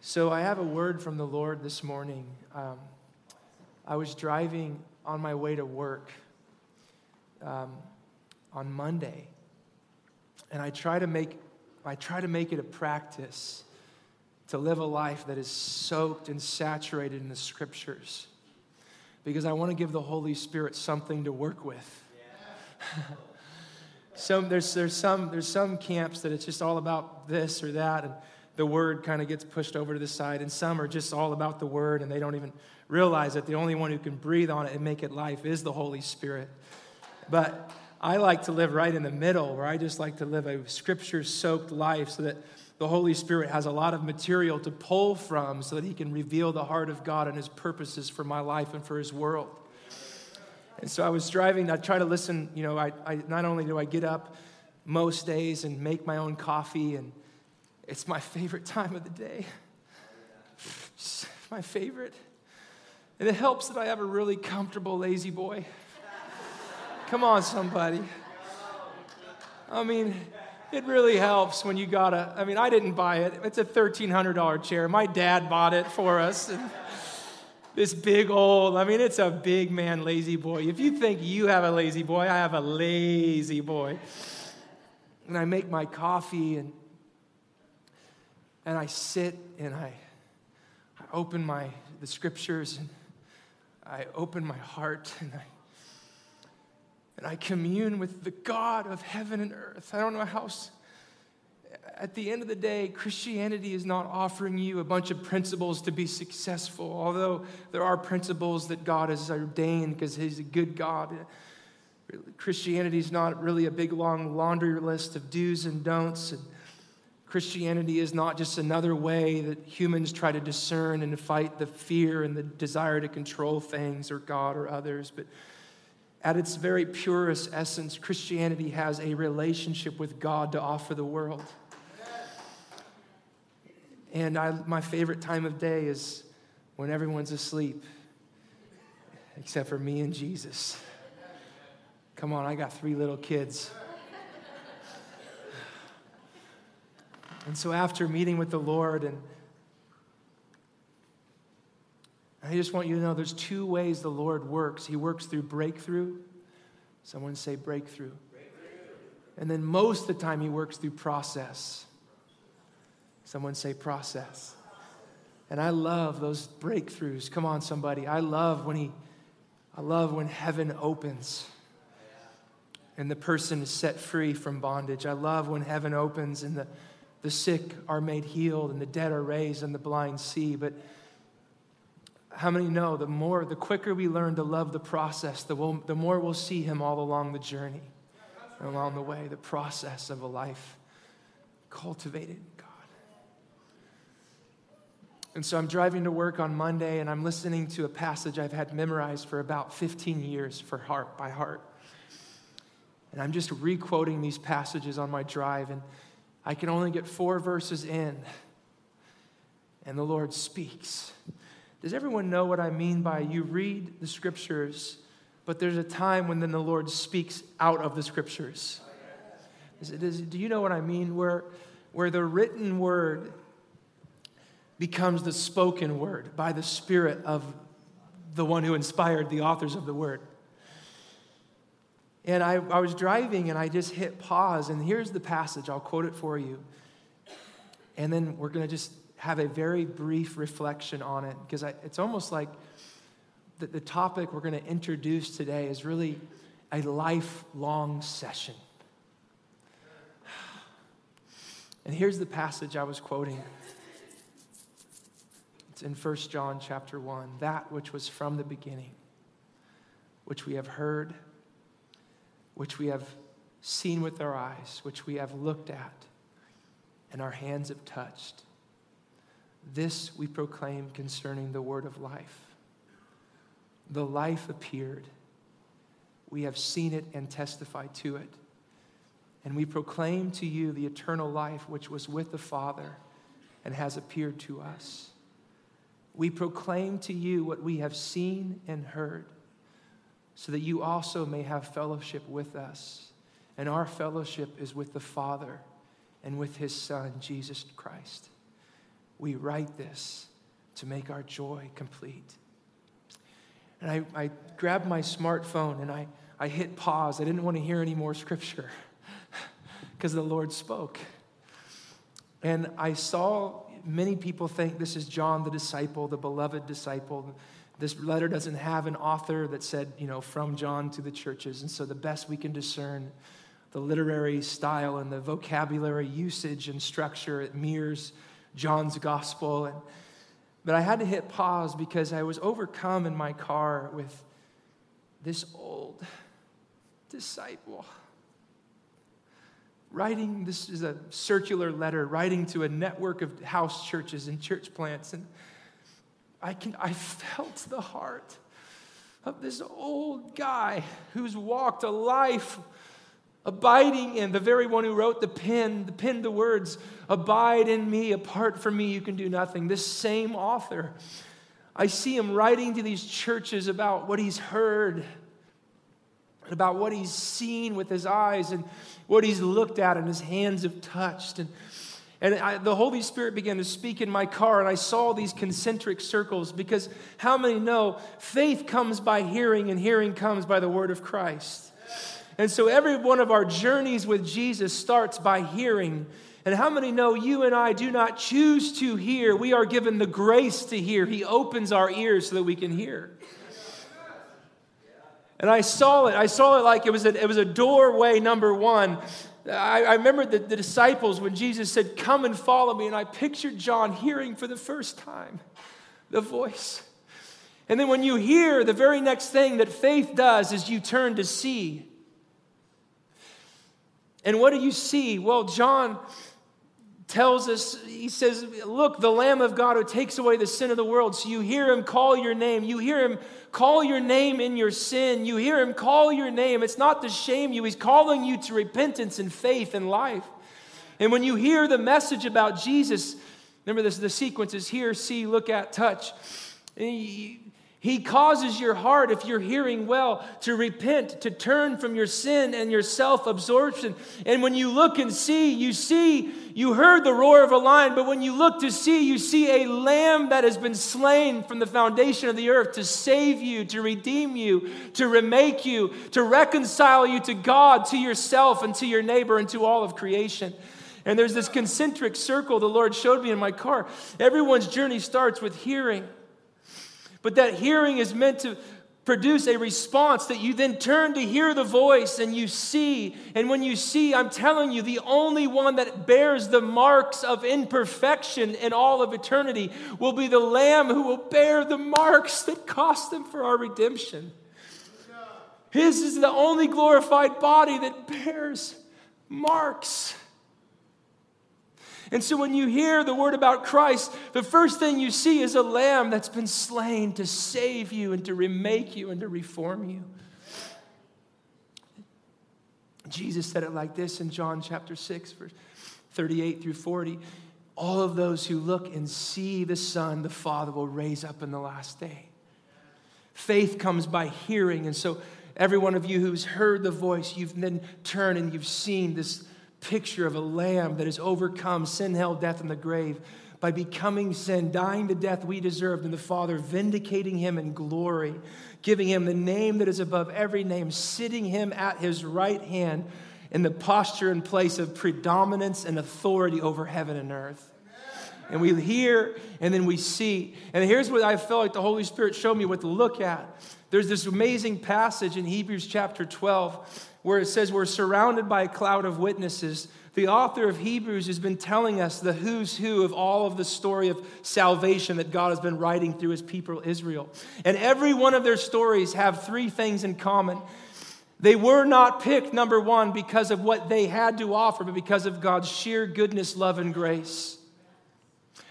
So I have a word from the Lord this morning. Um, I was driving on my way to work um, on Monday, and I try to make I try to make it a practice to live a life that is soaked and saturated in the Scriptures, because I want to give the Holy Spirit something to work with. Some there's there's some there's some camps that it's just all about this or that and the word kind of gets pushed over to the side, and some are just all about the word and they don't even realize that the only one who can breathe on it and make it life is the Holy Spirit. But I like to live right in the middle, where I just like to live a scripture soaked life so that the Holy Spirit has a lot of material to pull from so that He can reveal the heart of God and His purposes for my life and for His world. And so I was driving, I try to listen, you know, I, I not only do I get up most days and make my own coffee and it's my favorite time of the day. It's my favorite. And it helps that I have a really comfortable lazy boy. Come on, somebody. I mean, it really helps when you got a, I mean, I didn't buy it. It's a $1,300 chair. My dad bought it for us. And this big old, I mean, it's a big man lazy boy. If you think you have a lazy boy, I have a lazy boy. And I make my coffee and and I sit and I, I open my the scriptures and I open my heart and I and I commune with the God of heaven and earth. I don't know how at the end of the day, Christianity is not offering you a bunch of principles to be successful, although there are principles that God has ordained because He's a good God. Christianity is not really a big long laundry list of do's and don'ts. And Christianity is not just another way that humans try to discern and fight the fear and the desire to control things or God or others, but at its very purest essence, Christianity has a relationship with God to offer the world. And I, my favorite time of day is when everyone's asleep, except for me and Jesus. Come on, I got three little kids. And so after meeting with the Lord, and I just want you to know there's two ways the Lord works. He works through breakthrough. Someone say breakthrough. breakthrough. And then most of the time, He works through process. Someone say process. And I love those breakthroughs. Come on, somebody. I love when He, I love when heaven opens and the person is set free from bondage. I love when heaven opens and the the sick are made healed and the dead are raised and the blind see. But how many know the more, the quicker we learn to love the process, the, will, the more we'll see Him all along the journey, and along the way, the process of a life cultivated God. And so I'm driving to work on Monday and I'm listening to a passage I've had memorized for about 15 years for heart by heart. And I'm just requoting these passages on my drive. And I can only get four verses in, and the Lord speaks. Does everyone know what I mean by you read the scriptures, but there's a time when then the Lord speaks out of the scriptures? Is it, is, do you know what I mean? Where, where the written word becomes the spoken word by the Spirit of the one who inspired the authors of the word. And I, I was driving and I just hit pause, and here's the passage. I'll quote it for you. And then we're going to just have a very brief reflection on it because it's almost like the, the topic we're going to introduce today is really a lifelong session. And here's the passage I was quoting. It's in 1 John chapter 1, that which was from the beginning, which we have heard which we have seen with our eyes, which we have looked at, and our hands have touched. This we proclaim concerning the word of life. The life appeared. We have seen it and testified to it. And we proclaim to you the eternal life which was with the Father and has appeared to us. We proclaim to you what we have seen and heard so that you also may have fellowship with us. And our fellowship is with the Father and with his Son, Jesus Christ. we write this to make our joy complete. And I, I grabbed my smartphone and I, I hit pause. I didn't want to hear any more scripture because the Lord spoke. And I saw many people think this is John the disciple, the beloved disciple. This letter doesn't have an author that said, you know, from John to the churches. And so the best we can discern the literary style and the vocabulary usage and structure, it mirrors John's gospel. And, but I had to hit pause because I was overcome in my car with this old disciple writing this is a circular letter writing to a network of house churches and church plants and i can i felt the heart of this old guy who's walked a life abiding in the very one who wrote the pen the pen the words abide in me apart from me you can do nothing this same author i see him writing to these churches about what he's heard about what he's seen with his eyes and what he's looked at and his hands have touched. And, and I, the Holy Spirit began to speak in my car, and I saw these concentric circles because how many know faith comes by hearing, and hearing comes by the word of Christ? And so every one of our journeys with Jesus starts by hearing. And how many know you and I do not choose to hear? We are given the grace to hear. He opens our ears so that we can hear. And I saw it. I saw it like it was a, it was a doorway, number one. I, I remember the, the disciples when Jesus said, Come and follow me. And I pictured John hearing for the first time the voice. And then when you hear, the very next thing that faith does is you turn to see. And what do you see? Well, John tells us, he says, Look, the Lamb of God who takes away the sin of the world. So you hear him call your name. You hear him call your name in your sin. You hear him call your name. It's not to shame you, he's calling you to repentance and faith and life. And when you hear the message about Jesus, remember this the sequence is hear, see, look at, touch. He causes your heart, if you're hearing well, to repent, to turn from your sin and your self absorption. And when you look and see, you see, you heard the roar of a lion, but when you look to see, you see a lamb that has been slain from the foundation of the earth to save you, to redeem you, to remake you, to reconcile you to God, to yourself, and to your neighbor, and to all of creation. And there's this concentric circle the Lord showed me in my car. Everyone's journey starts with hearing. But that hearing is meant to produce a response that you then turn to hear the voice and you see. And when you see, I'm telling you, the only one that bears the marks of imperfection in all of eternity will be the Lamb who will bear the marks that cost them for our redemption. His is the only glorified body that bears marks. And so when you hear the word about Christ, the first thing you see is a lamb that's been slain to save you and to remake you and to reform you. Jesus said it like this in John chapter 6, verse 38 through 40. All of those who look and see the Son, the Father, will raise up in the last day. Faith comes by hearing. And so, every one of you who's heard the voice, you've then turned and you've seen this picture of a lamb that has overcome sin, hell, death, and the grave by becoming sin, dying the death we deserved, and the Father vindicating him in glory, giving him the name that is above every name, sitting him at his right hand in the posture and place of predominance and authority over heaven and earth. And we hear and then we see. And here's what I felt like the Holy Spirit showed me what to look at. There's this amazing passage in Hebrews chapter 12 where it says we're surrounded by a cloud of witnesses. The author of Hebrews has been telling us the who's who of all of the story of salvation that God has been writing through his people Israel. And every one of their stories have three things in common. They were not picked, number one, because of what they had to offer, but because of God's sheer goodness, love, and grace.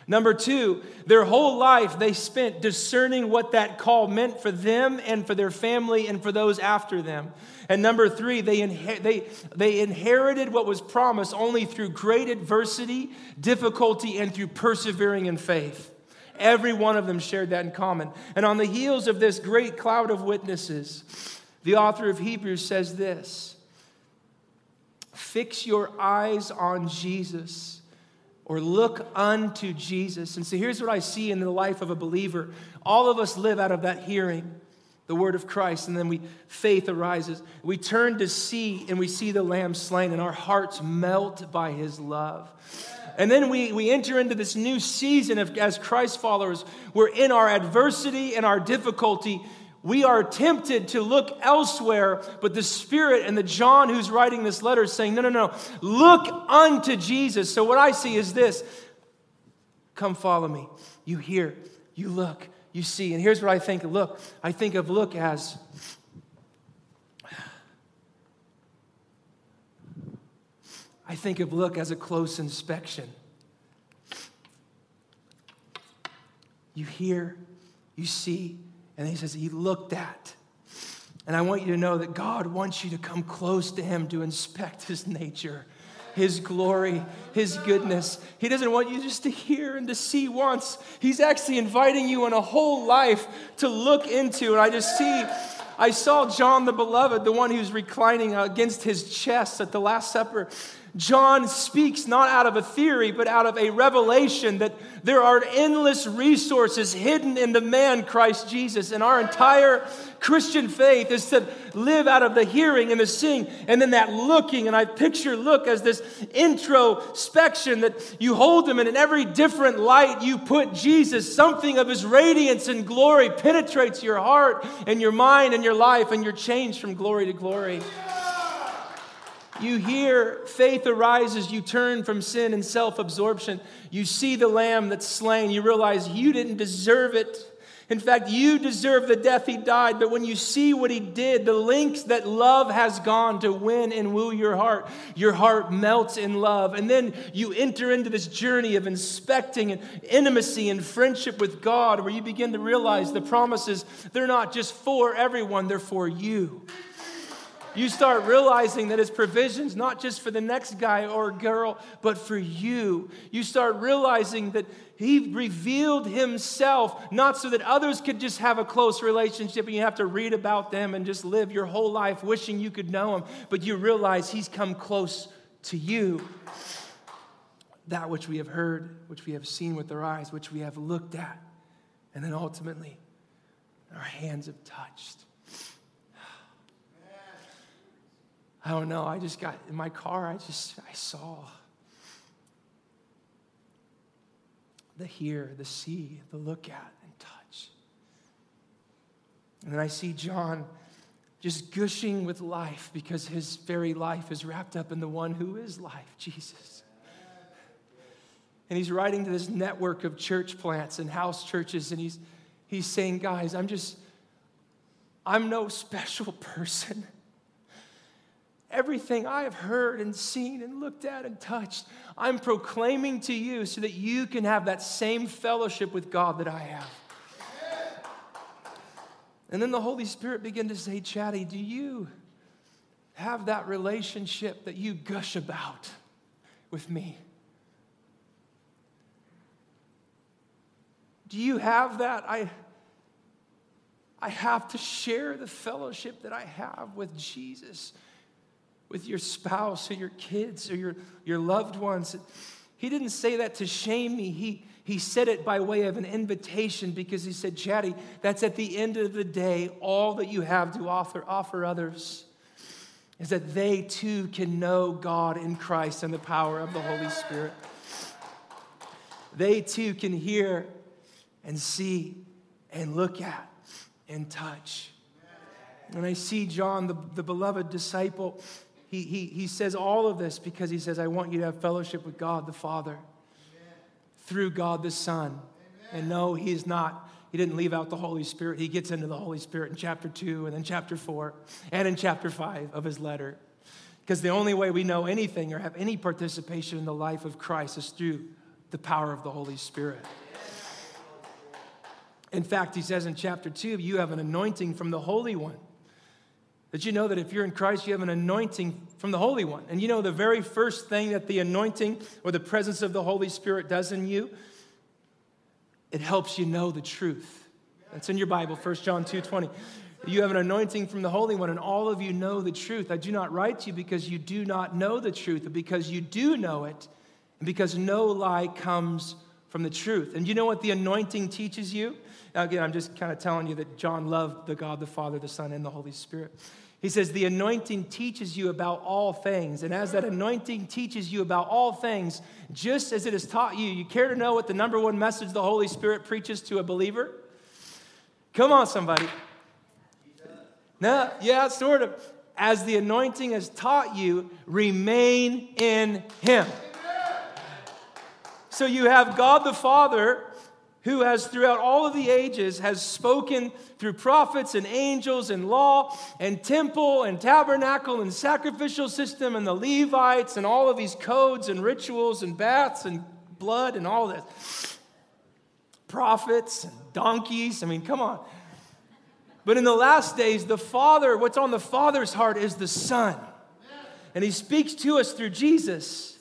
Number two, their whole life they spent discerning what that call meant for them and for their family and for those after them. And number three, they, inher- they, they inherited what was promised only through great adversity, difficulty, and through persevering in faith. Every one of them shared that in common. And on the heels of this great cloud of witnesses, the author of Hebrews says this Fix your eyes on Jesus or look unto Jesus. And so here's what I see in the life of a believer. All of us live out of that hearing the word of Christ, and then we faith arises. We turn to see and we see the lamb slain, and our hearts melt by his love. And then we, we enter into this new season of as Christ followers, we're in our adversity and our difficulty. We are tempted to look elsewhere, but the Spirit and the John who's writing this letter is saying, No, no, no, look unto Jesus. So what I see is this come follow me. You hear, you look, you see. And here's what I think of look I think of look as I think of look as a close inspection. You hear, you see, and he says, He looked at. And I want you to know that God wants you to come close to Him to inspect His nature his glory, His goodness. He doesn't want you just to hear and to see once. He's actually inviting you in a whole life to look into. And I just see, I saw John the Beloved, the one who's reclining against his chest at the Last Supper. John speaks not out of a theory, but out of a revelation that there are endless resources hidden in the man Christ Jesus. And our entire Christian faith is to live out of the hearing and the seeing, and then that looking. And I picture look as this introspection that you hold him, and in every different light you put Jesus. Something of his radiance and glory penetrates your heart and your mind and your life, and you're changed from glory to glory. You hear faith arises, you turn from sin and self absorption. You see the lamb that's slain, you realize you didn't deserve it. In fact, you deserve the death he died, but when you see what he did, the links that love has gone to win and woo your heart, your heart melts in love. And then you enter into this journey of inspecting and intimacy and friendship with God, where you begin to realize the promises, they're not just for everyone, they're for you you start realizing that His provision's not just for the next guy or girl, but for you. You start realizing that He revealed Himself not so that others could just have a close relationship and you have to read about them and just live your whole life wishing you could know Him, but you realize He's come close to you. That which we have heard, which we have seen with our eyes, which we have looked at, and then ultimately our hands have touched. I don't know. I just got in my car, I just, I saw the hear, the see, the look at, and touch. And then I see John just gushing with life because his very life is wrapped up in the one who is life, Jesus. And he's writing to this network of church plants and house churches, and he's, he's saying, Guys, I'm just, I'm no special person everything I have heard and seen and looked at and touched, I'm proclaiming to you so that you can have that same fellowship with God that I have. And then the Holy Spirit began to say, Chatty, do you have that relationship that you gush about with me? Do you have that? I, I have to share the fellowship that I have with Jesus with your spouse or your kids or your, your loved ones. He didn't say that to shame me. He, he said it by way of an invitation because he said, Chatty, that's at the end of the day, all that you have to offer, offer others is that they too can know God in Christ and the power of the Holy Spirit. They too can hear and see and look at and touch. And I see John, the, the beloved disciple, he, he, he says all of this because he says, I want you to have fellowship with God the Father Amen. through God the Son. Amen. And no, he's not. He didn't leave out the Holy Spirit. He gets into the Holy Spirit in chapter 2 and then chapter 4 and in chapter 5 of his letter. Because the only way we know anything or have any participation in the life of Christ is through the power of the Holy Spirit. In fact, he says in chapter 2, you have an anointing from the Holy One. That you know that if you're in Christ, you have an anointing from the Holy One. And you know the very first thing that the anointing or the presence of the Holy Spirit does in you? It helps you know the truth. That's in your Bible, 1 John 2 20. You have an anointing from the Holy One, and all of you know the truth. I do not write to you because you do not know the truth, but because you do know it, and because no lie comes from the truth. And you know what the anointing teaches you? Again, I'm just kind of telling you that John loved the God, the Father, the Son, and the Holy Spirit. He says, The anointing teaches you about all things. And as that anointing teaches you about all things, just as it has taught you, you care to know what the number one message the Holy Spirit preaches to a believer? Come on, somebody. No, yeah, sort of. As the anointing has taught you, remain in Him. So you have God the Father who has throughout all of the ages has spoken through prophets and angels and law and temple and tabernacle and sacrificial system and the Levites and all of these codes and rituals and baths and blood and all this. Prophets and donkeys. I mean, come on. But in the last days, the Father, what's on the Father's heart is the Son. And He speaks to us through Jesus.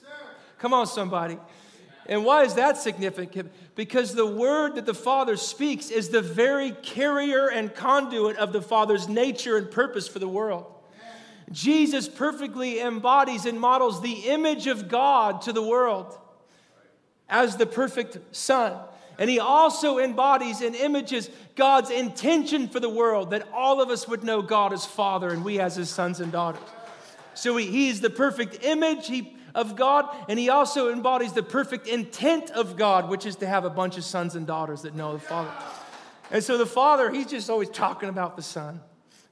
Come on, somebody. And why is that significant? Because the word that the Father speaks is the very carrier and conduit of the Father's nature and purpose for the world. Jesus perfectly embodies and models the image of God to the world as the perfect Son. And he also embodies and images God's intention for the world that all of us would know God as Father and we as his sons and daughters. So he, he's the perfect image. He of God, and he also embodies the perfect intent of God, which is to have a bunch of sons and daughters that know the Father. And so the Father, he's just always talking about the Son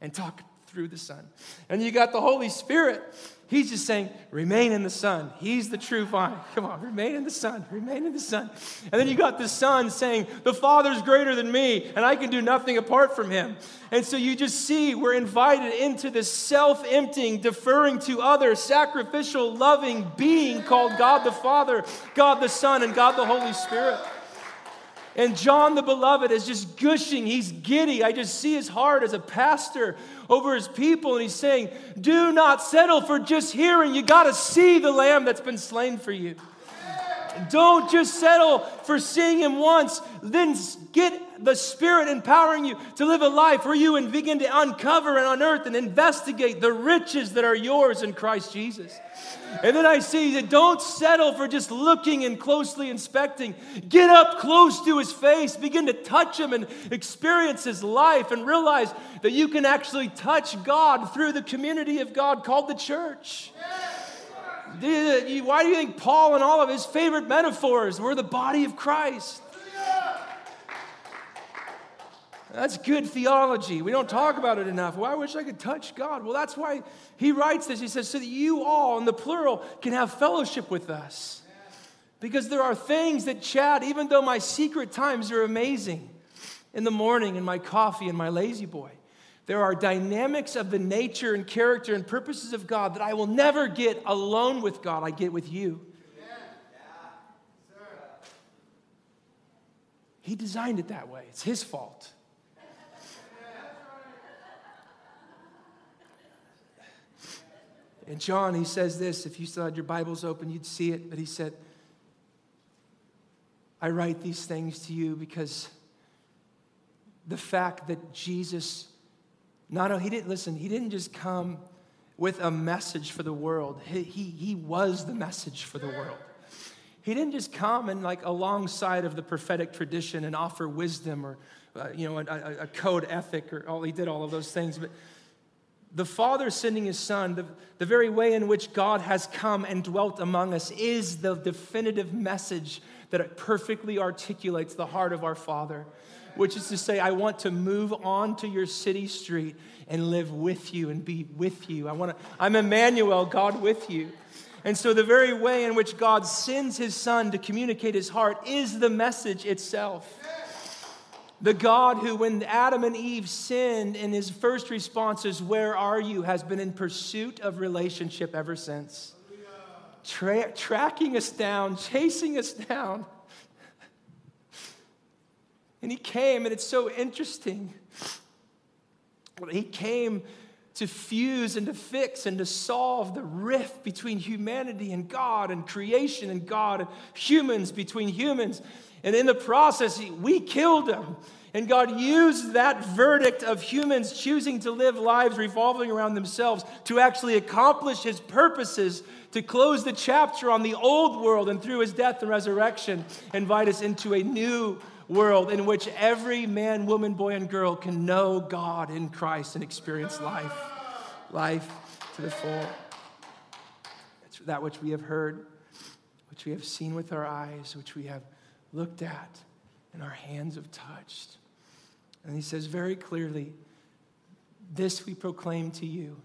and talking through the Son. And you got the Holy Spirit He's just saying, remain in the Son. He's the true vine. Come on, remain in the Son. Remain in the Son. And then you got the Son saying, the Father's greater than me, and I can do nothing apart from Him. And so you just see we're invited into this self emptying, deferring to others, sacrificial, loving being called God the Father, God the Son, and God the Holy Spirit. And John the Beloved is just gushing. He's giddy. I just see his heart as a pastor over his people. And he's saying, Do not settle for just hearing. You got to see the lamb that's been slain for you. Don't just settle for seeing him once. Then get the Spirit empowering you to live a life where you begin to uncover and unearth and investigate the riches that are yours in Christ Jesus. And then I see that don't settle for just looking and closely inspecting. Get up close to his face, begin to touch him and experience his life, and realize that you can actually touch God through the community of God called the church. Why do you think Paul and all of his favorite metaphors were the body of Christ? That's good theology. We don't talk about it enough. Well, I wish I could touch God. Well, that's why he writes this. He says, so that you all, in the plural, can have fellowship with us. Because there are things that, Chad, even though my secret times are amazing in the morning and my coffee and my lazy boy, there are dynamics of the nature and character and purposes of God that I will never get alone with God. I get with you. He designed it that way. It's his fault. And John, he says this if you still had your Bibles open, you'd see it. But he said, I write these things to you because the fact that Jesus, not only, he didn't, listen, he didn't just come with a message for the world, he, he, he was the message for the world. He didn't just come and like alongside of the prophetic tradition and offer wisdom or, uh, you know, a, a code ethic or all, he did all of those things, but the Father sending His Son, the, the very way in which God has come and dwelt among us, is the definitive message that perfectly articulates the heart of our Father, which is to say, I want to move on to your city street and live with you and be with you. I want to, I'm Emmanuel, God with you. And so, the very way in which God sends His Son to communicate His heart is the message itself. The God who, when Adam and Eve sinned, in his first response is, Where are you? has been in pursuit of relationship ever since. Tra- tracking us down, chasing us down. And he came, and it's so interesting. He came to fuse and to fix and to solve the rift between humanity and God and creation and God and humans between humans And in the process, we killed him. And God used that verdict of humans choosing to live lives revolving around themselves to actually accomplish his purposes, to close the chapter on the old world, and through his death and resurrection, invite us into a new world in which every man, woman, boy, and girl can know God in Christ and experience life, life to the full. It's that which we have heard, which we have seen with our eyes, which we have looked at, and our hands have touched. And he says very clearly, This we proclaim to you.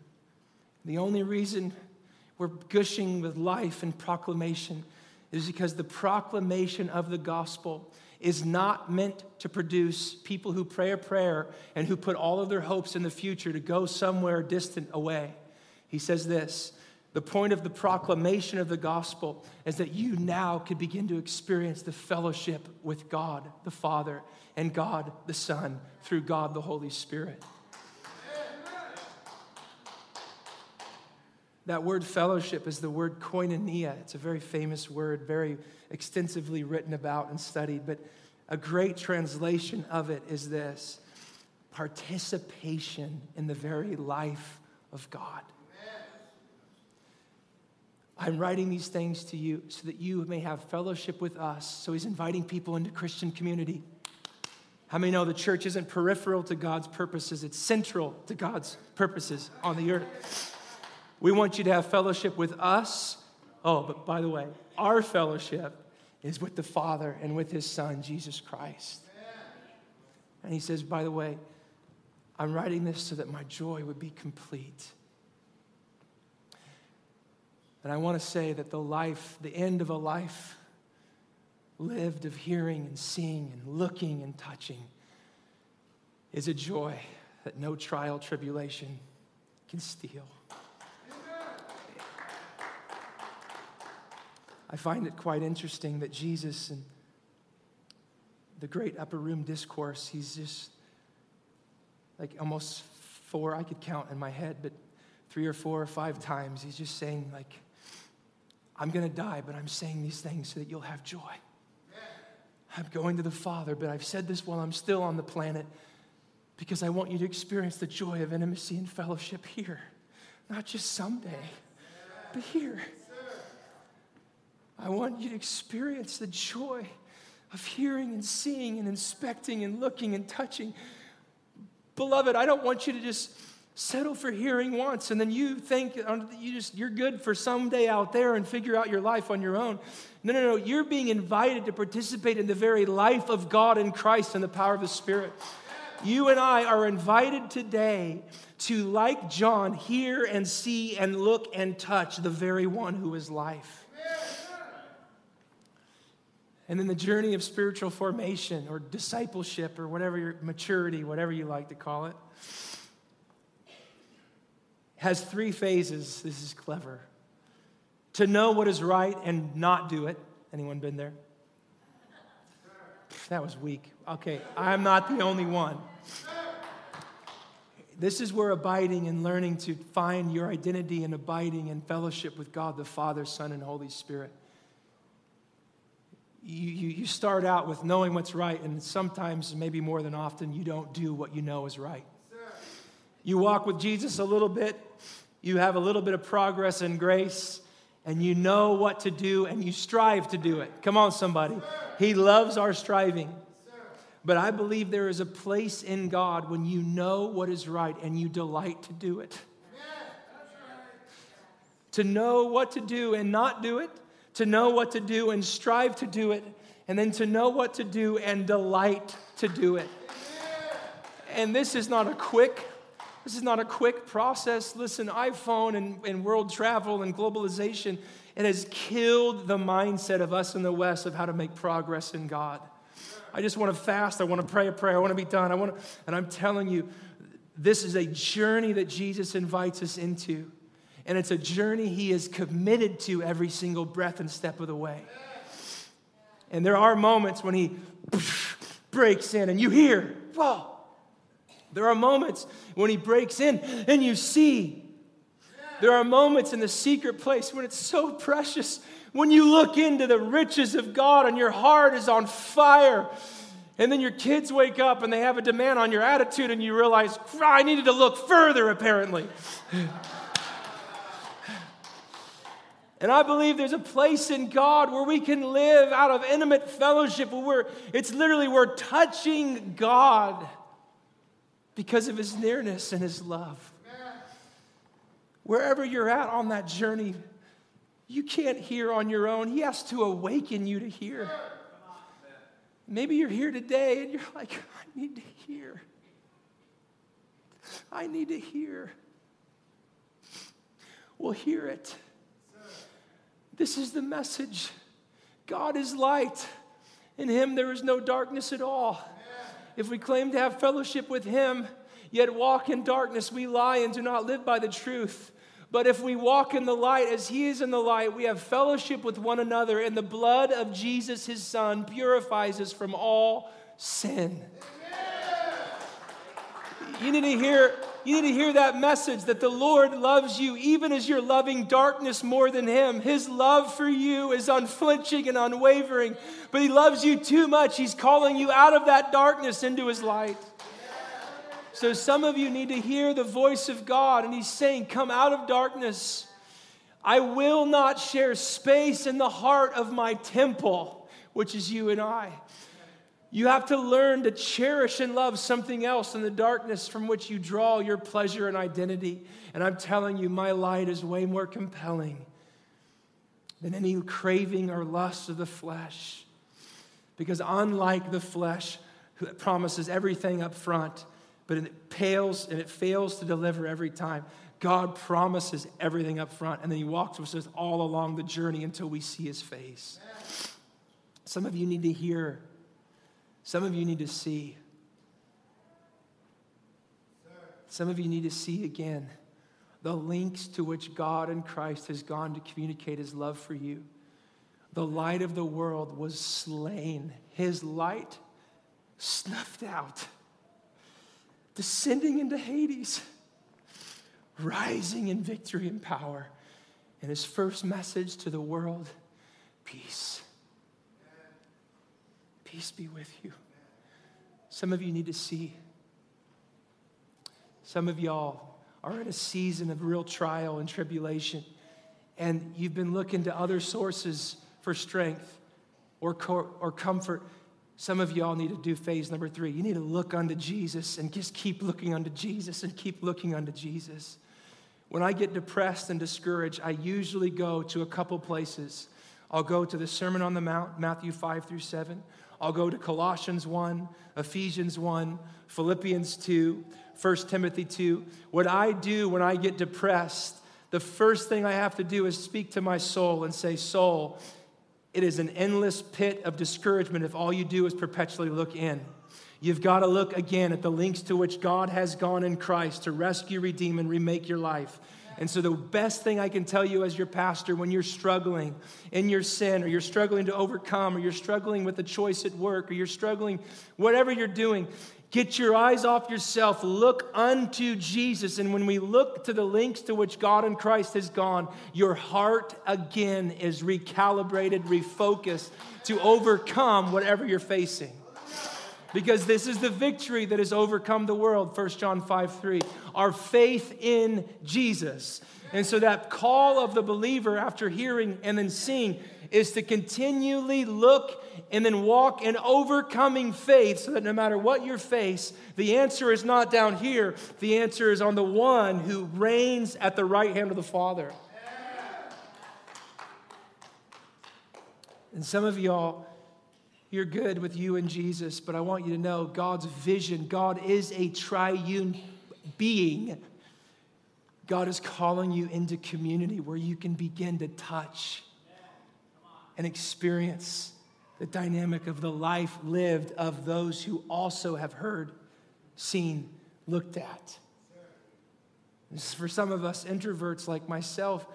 The only reason we're gushing with life and proclamation is because the proclamation of the gospel is not meant to produce people who pray a prayer and who put all of their hopes in the future to go somewhere distant away. He says this the point of the proclamation of the gospel is that you now could begin to experience the fellowship with God the Father and God the Son through God the Holy Spirit. That word fellowship is the word koinonia. It's a very famous word, very extensively written about and studied, but a great translation of it is this participation in the very life of God. I'm writing these things to you so that you may have fellowship with us. So he's inviting people into Christian community. How many know the church isn't peripheral to God's purposes? It's central to God's purposes on the earth. We want you to have fellowship with us. Oh, but by the way, our fellowship is with the Father and with his Son, Jesus Christ. And he says, by the way, I'm writing this so that my joy would be complete. And I want to say that the life, the end of a life lived of hearing and seeing and looking and touching, is a joy that no trial, tribulation can steal. I find it quite interesting that Jesus and the great upper room discourse, he's just like almost four, I could count in my head, but three or four or five times, he's just saying, like, I'm going to die, but I'm saying these things so that you'll have joy. I'm going to the Father, but I've said this while I'm still on the planet because I want you to experience the joy of intimacy and fellowship here, not just someday, but here. I want you to experience the joy of hearing and seeing and inspecting and looking and touching. Beloved, I don't want you to just settle for hearing once and then you think uh, you just you're good for someday out there and figure out your life on your own. No no no you're being invited to participate in the very life of god in christ and the power of the spirit. You and i are invited today to like john hear and see and look and touch the very one who is life. And then the journey of spiritual formation or discipleship or whatever your maturity whatever you like to call it has three phases. This is clever. To know what is right and not do it. Anyone been there? That was weak. Okay, I'm not the only one. This is where abiding and learning to find your identity and abiding in fellowship with God the Father, Son, and Holy Spirit. You, you, you start out with knowing what's right, and sometimes, maybe more than often, you don't do what you know is right. You walk with Jesus a little bit, you have a little bit of progress and grace, and you know what to do and you strive to do it. Come on, somebody. He loves our striving. But I believe there is a place in God when you know what is right and you delight to do it. To know what to do and not do it, to know what to do and strive to do it, and then to know what to do and delight to do it. And this is not a quick this is not a quick process. Listen, iPhone and, and world travel and globalization, it has killed the mindset of us in the West of how to make progress in God. I just want to fast. I want to pray a prayer. I want to be done. I want to, and I'm telling you, this is a journey that Jesus invites us into. And it's a journey he is committed to every single breath and step of the way. And there are moments when he breaks in and you hear, whoa, there are moments when he breaks in and you see. There are moments in the secret place when it's so precious When you look into the riches of God and your heart is on fire, and then your kids wake up and they have a demand on your attitude, and you realize, I needed to look further, apparently. And I believe there's a place in God where we can live out of intimate fellowship where it's literally we're touching God because of his nearness and his love. Wherever you're at on that journey, you can't hear on your own. He has to awaken you to hear. Maybe you're here today and you're like, I need to hear. I need to hear. Well, hear it. This is the message God is light. In him there is no darkness at all. If we claim to have fellowship with him, yet walk in darkness, we lie and do not live by the truth. But if we walk in the light as he is in the light, we have fellowship with one another, and the blood of Jesus, his son, purifies us from all sin. You need to hear you need to hear that message that the Lord loves you even as you're loving darkness more than Him. His love for you is unflinching and unwavering, but He loves you too much. He's calling you out of that darkness into His light. So some of you need to hear the voice of God, and He's saying, Come out of darkness. I will not share space in the heart of my temple, which is you and I. You have to learn to cherish and love something else in the darkness from which you draw your pleasure and identity. And I'm telling you, my light is way more compelling than any craving or lust of the flesh. Because unlike the flesh, that promises everything up front, but it pales and it fails to deliver every time. God promises everything up front, and then He walks with us all along the journey until we see His face. Some of you need to hear some of you need to see. Some of you need to see again the links to which God and Christ has gone to communicate his love for you. The light of the world was slain, his light snuffed out, descending into Hades, rising in victory and power. And his first message to the world peace. Peace be with you. Some of you need to see. Some of y'all are in a season of real trial and tribulation, and you've been looking to other sources for strength or, or comfort. Some of y'all need to do phase number three. You need to look unto Jesus and just keep looking unto Jesus and keep looking unto Jesus. When I get depressed and discouraged, I usually go to a couple places. I'll go to the Sermon on the Mount, Matthew 5 through 7. I'll go to Colossians 1, Ephesians 1, Philippians 2, 1 Timothy 2. What I do when I get depressed, the first thing I have to do is speak to my soul and say, Soul, it is an endless pit of discouragement if all you do is perpetually look in. You've got to look again at the links to which God has gone in Christ to rescue, redeem, and remake your life. And so, the best thing I can tell you as your pastor when you're struggling in your sin, or you're struggling to overcome, or you're struggling with a choice at work, or you're struggling, whatever you're doing, get your eyes off yourself. Look unto Jesus. And when we look to the links to which God and Christ has gone, your heart again is recalibrated, refocused to overcome whatever you're facing because this is the victory that has overcome the world 1 john 5 3 our faith in jesus. And so that call of the believer after hearing and then seeing is to continually look and then walk in overcoming faith so that no matter what you face the answer is not down here. The answer is on the one who reigns at the right hand of the father. And some of y'all you're good with you and Jesus, but I want you to know God's vision, God is a triune being. God is calling you into community where you can begin to touch and experience the dynamic of the life lived of those who also have heard, seen, looked at. This is for some of us introverts like myself,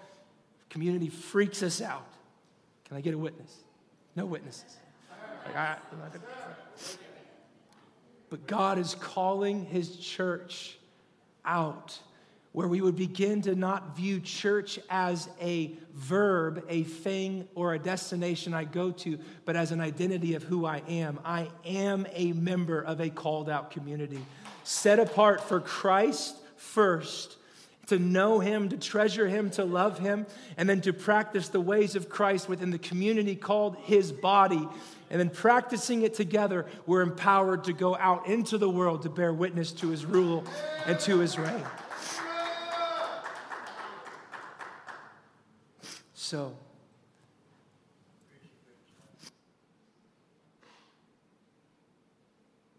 community freaks us out. Can I get a witness? No witnesses. Like, I, but God is calling his church out where we would begin to not view church as a verb, a thing, or a destination I go to, but as an identity of who I am. I am a member of a called out community, set apart for Christ first to know Him, to treasure Him, to love Him, and then to practice the ways of Christ within the community called His body. And then practicing it together, we're empowered to go out into the world to bear witness to His rule and to His reign. So,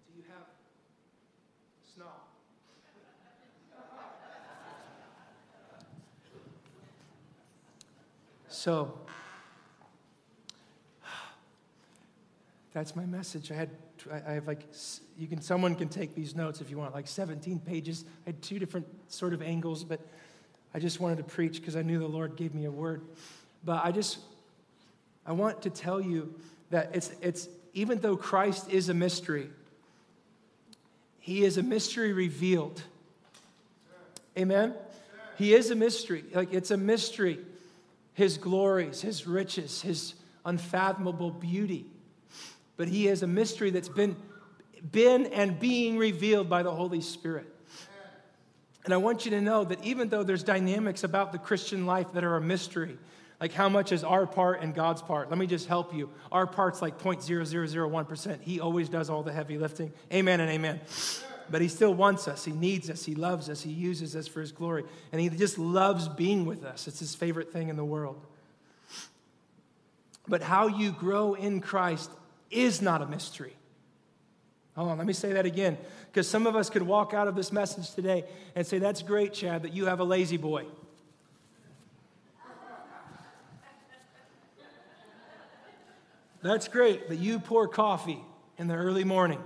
do you have Snell? So that's my message. I had I have like you can someone can take these notes if you want like 17 pages. I had two different sort of angles, but I just wanted to preach because I knew the Lord gave me a word. But I just I want to tell you that it's it's even though Christ is a mystery, he is a mystery revealed. Amen. He is a mystery. Like it's a mystery his glories, his riches, his unfathomable beauty. But he is a mystery that's been, been and being revealed by the Holy Spirit. And I want you to know that even though there's dynamics about the Christian life that are a mystery, like how much is our part and God's part? Let me just help you. Our part's like 0.0001%. He always does all the heavy lifting. Amen and amen but he still wants us. He needs us. He loves us. He uses us for his glory. And he just loves being with us. It's his favorite thing in the world. But how you grow in Christ is not a mystery. Hold on, let me say that again. Because some of us could walk out of this message today and say, That's great, Chad, that you have a La-Z-Boy. That's great that you pour coffee in the early morning.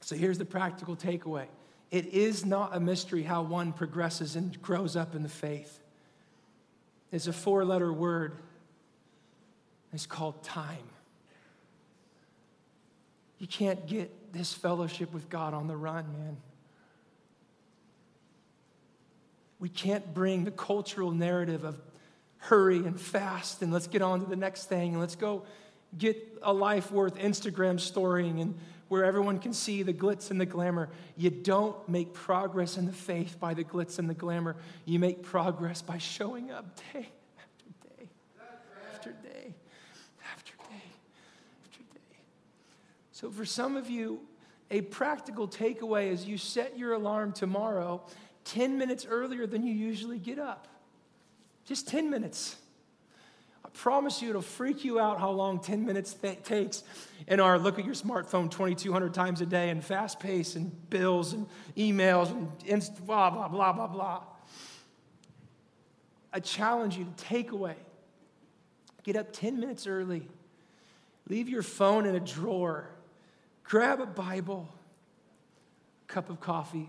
So here's the practical takeaway it is not a mystery how one progresses and grows up in the faith. It's a four letter word, it's called time. You can't get this fellowship with God on the run, man. We can't bring the cultural narrative of hurry and fast and let's get on to the next thing and let's go get a life worth Instagram storying and where everyone can see the glitz and the glamour. You don't make progress in the faith by the glitz and the glamour. You make progress by showing up day after day after day after day after day. So, for some of you, a practical takeaway is you set your alarm tomorrow 10 minutes earlier than you usually get up. Just 10 minutes I promise you it'll freak you out how long 10 minutes th- takes in our look at your smartphone 2,200 times a day and fast pace and bills and emails and inst- blah, blah, blah, blah, blah. I challenge you to take away. Get up 10 minutes early. Leave your phone in a drawer. Grab a Bible, cup of coffee.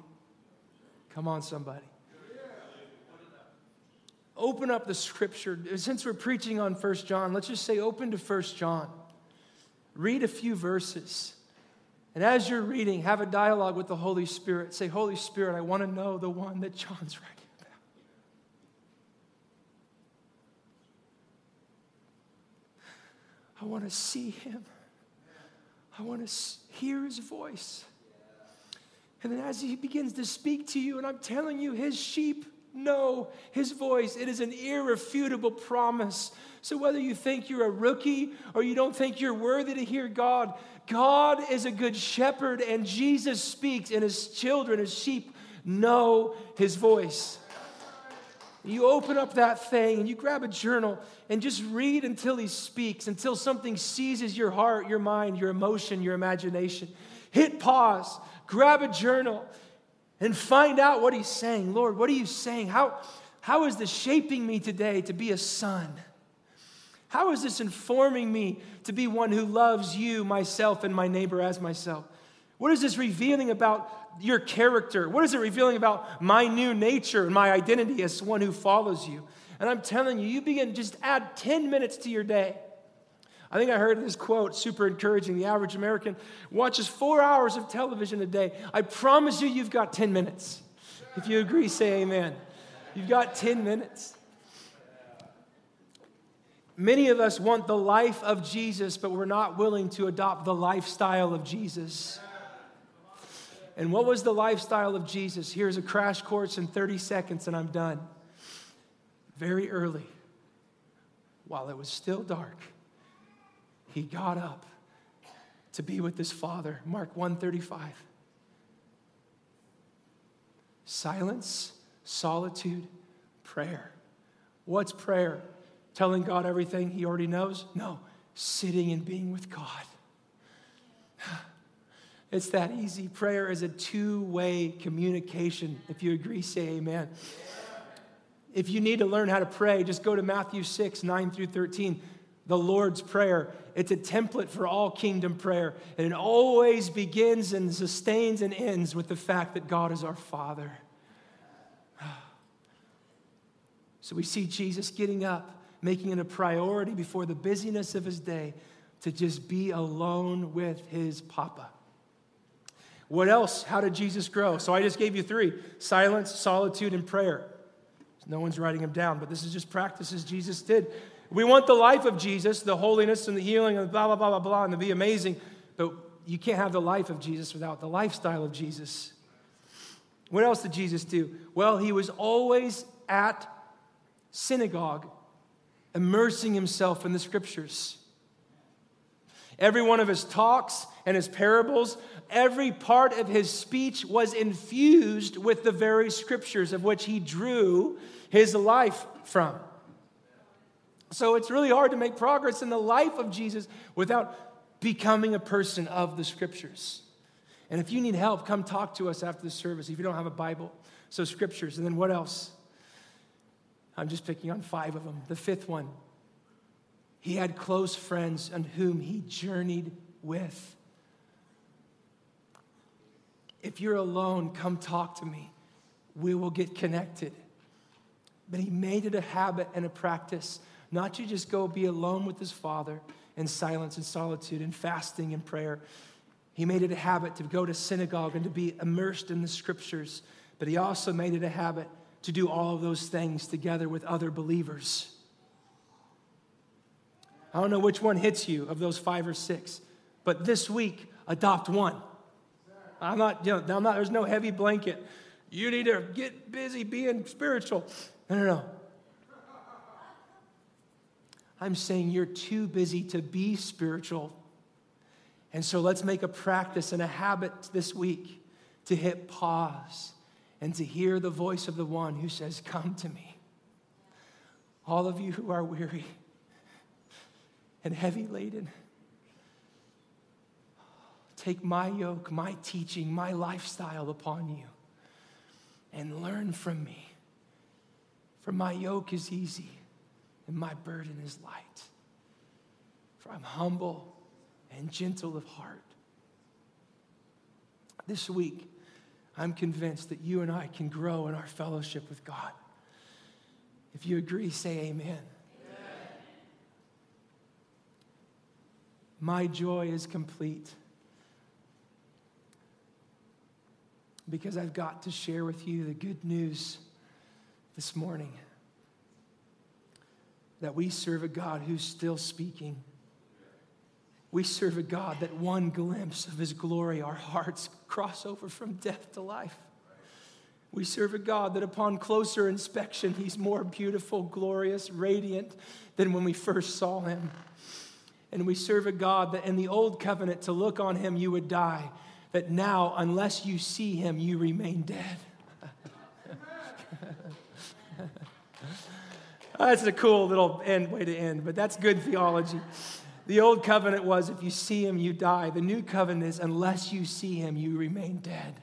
Come on, somebody open up the scripture. Since we're preaching on First John, let's just say open to First John. Read a few verses. And as you're reading, have a dialogue with the Holy Spirit. Say, Holy Spirit, I want to know the one that John's writing about. I want to see him. I want to hear his voice. And then as he begins to speak to you, and I'm telling you, his sheep know his voice. It is an irrefutable promise. So, whether you think you're a rookie or you don't think you're worthy to hear God, God is a good shepherd, and Jesus speaks, and his children, his sheep, know his voice. You open up that thing and you grab a journal and just read until he speaks, until something seizes your heart, your mind, your emotion, your imagination. Hit pause, grab a journal, and find out what he's saying. Lord, what are you saying? How, how is this shaping me today to be a son? How is this informing me to be one who loves you, myself, and my neighbor as myself? What is this revealing about your character? What is it revealing about my new nature and my identity as one who follows you? And I'm telling you, you begin just add 10 minutes to your day. I think I heard this quote, super encouraging. The average American watches four hours of television a day. I promise you, you've got 10 minutes. If you agree, say amen. You've got 10 minutes. Many of us want the life of Jesus, but we're not willing to adopt the lifestyle of Jesus. And what was the lifestyle of Jesus? Here's a crash course in 30 seconds, and I'm done. Very early, while it was still dark, he got up to be with his father. Mark 135. Silence, solitude, prayer. What's prayer? Telling God everything he already knows? No, sitting and being with God. It's that easy. Prayer is a two way communication. If you agree, say amen. If you need to learn how to pray, just go to Matthew 6, 9 through 13, the Lord's Prayer. It's a template for all kingdom prayer. And it always begins and sustains and ends with the fact that God is our Father. So we see Jesus getting up, making it a priority before the busyness of his day to just be alone with his Papa. What else? How did Jesus grow? So I just gave you three silence, solitude, and prayer. No one's writing them down, but this is just practices Jesus did. We want the life of Jesus, the holiness and the healing and blah, blah, blah, blah, blah, and to be amazing, but you can't have the life of Jesus without the lifestyle of Jesus. What else did Jesus do? Well, he was always at synagogue, immersing himself in the scriptures. Every one of his talks and his parables, every part of his speech was infused with the very scriptures of which he drew his life from. So it's really hard to make progress in the life of Jesus without becoming a person of the scriptures. And if you need help, come talk to us after the service if you don't have a Bible. So, scriptures. And then what else? I'm just picking on five of them. The fifth one, he had close friends on whom he journeyed with. If you're alone, come talk to me. We will get connected. But he made it a habit and a practice not to just go be alone with his father in silence and solitude and fasting and prayer. He made it a habit to go to synagogue and to be immersed in the scriptures, but he also made it a habit to do all of those things together with other believers. I don't know which one hits you of those five or six, but this week, adopt one. I'm not, you know, I'm not, there's no heavy blanket. You need to get busy being spiritual. No, no, no. I'm saying you're too busy to be spiritual. And so let's make a practice and a habit this week to hit pause and to hear the voice of the one who says, Come to me. All of you who are weary and heavy laden. Take my yoke, my teaching, my lifestyle upon you and learn from me. For my yoke is easy and my burden is light. For I'm humble and gentle of heart. This week, I'm convinced that you and I can grow in our fellowship with God. If you agree, say amen. My joy is complete because I've got to share with you the good news this morning that we serve a God who's still speaking. We serve a God that one glimpse of his glory, our hearts cross over from death to life. We serve a God that upon closer inspection, he's more beautiful, glorious, radiant than when we first saw him. And we serve a God that in the old covenant, to look on him, you would die. That now, unless you see him, you remain dead. Oh, that's a cool little end, way to end, but that's good theology. The old covenant was if you see him, you die. The new covenant is unless you see him, you remain dead.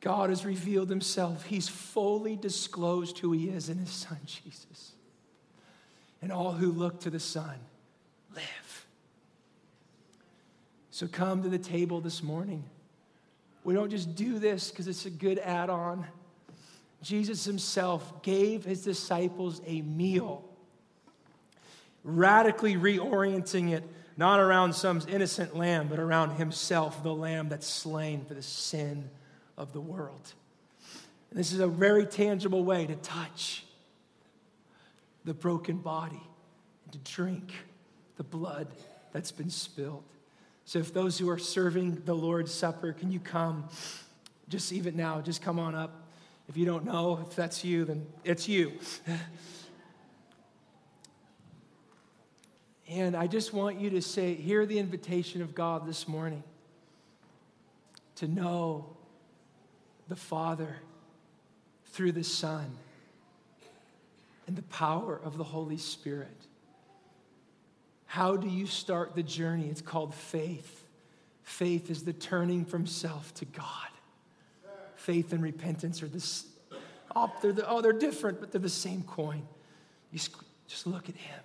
God has revealed himself. He's fully disclosed who he is in his son, Jesus and all who look to the Son live. So come to the table this morning. We don't just do this because it's a good add on. Jesus himself gave his disciples a meal, radically reorienting it not around some innocent lamb, but around himself, the lamb that's slain for the sin of the world. And this is a very tangible way to touch the broken body and to drink the blood that's been spilled. So, if those who are serving the Lord's Supper, can you come just even now? Just come on up. If you don't know if that's you, then it's you. and I just want you to say, hear the invitation of God this morning to know the Father through the Son and the power of the Holy Spirit. How do you start the journey? It's called faith. Faith is the turning from self to God. Faith and repentance are this. Oh, they're, the, oh, they're different, but they're the same coin. You just look at Him.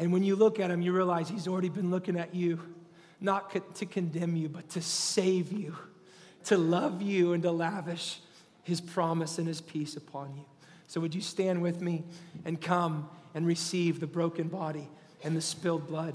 And when you look at Him, you realize He's already been looking at you, not to condemn you, but to save you, to love you, and to lavish His promise and His peace upon you. So, would you stand with me and come and receive the broken body and the spilled blood?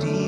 deep.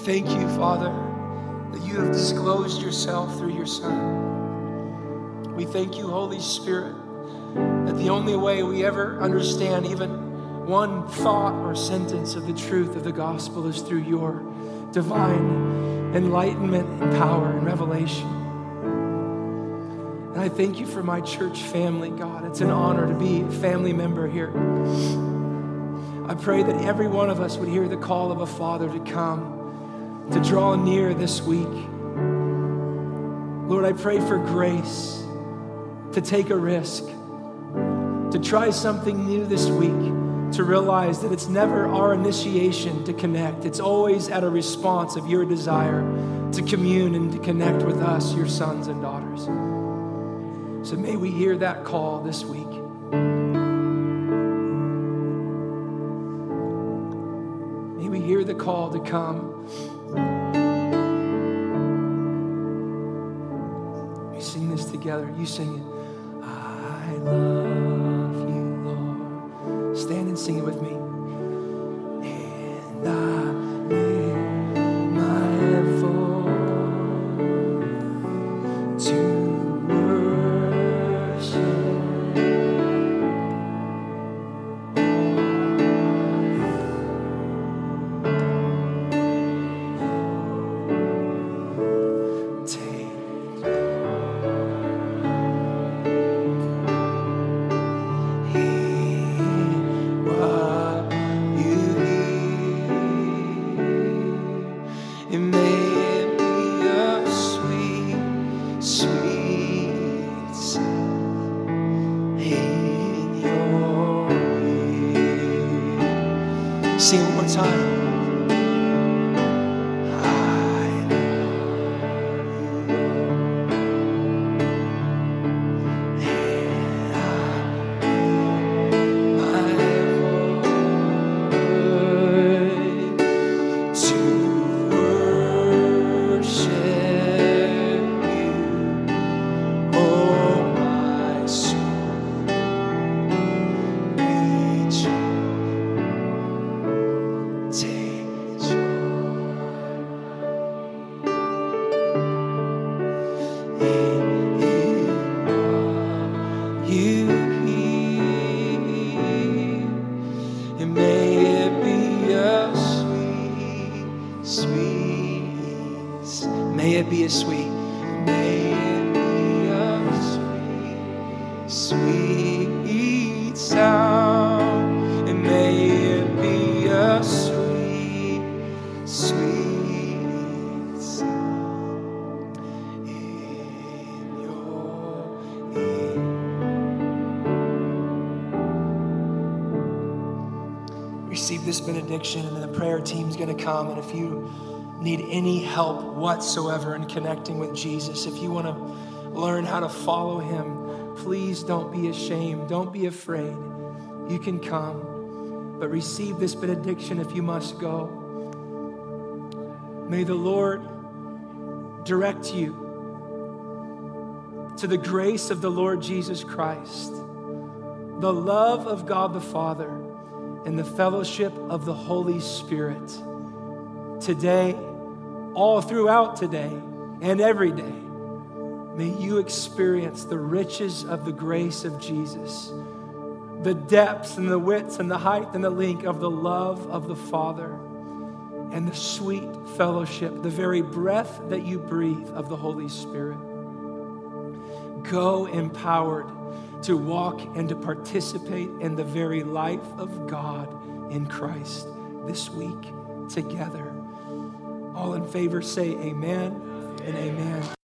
Father, that you have disclosed yourself through your Son. We thank you, Holy Spirit, that the only way we ever understand even one thought or sentence of the truth of the gospel is through your divine enlightenment and power and revelation. And I thank you for my church family, God. It's an honor to be a family member here. I pray that every one of us would hear the call of a father to come, to draw near this week. Lord, I pray for grace to take a risk, to try something new this week, to realize that it's never our initiation to connect. It's always at a response of your desire to commune and to connect with us, your sons and daughters. So may we hear that call this week. May we hear the call to come. Together. You sing it. I love you, Lord. Stand and sing it with me. be as sweet. may. Whatsoever in connecting with Jesus, if you want to learn how to follow him, please don't be ashamed. Don't be afraid. You can come, but receive this benediction if you must go. May the Lord direct you to the grace of the Lord Jesus Christ, the love of God the Father, and the fellowship of the Holy Spirit today, all throughout today, and every day. May you experience the riches of the grace of Jesus, the depths and the widths and the height and the length of the love of the Father, and the sweet fellowship, the very breath that you breathe of the Holy Spirit. Go empowered to walk and to participate in the very life of God in Christ this week together. All in favor say amen and amen.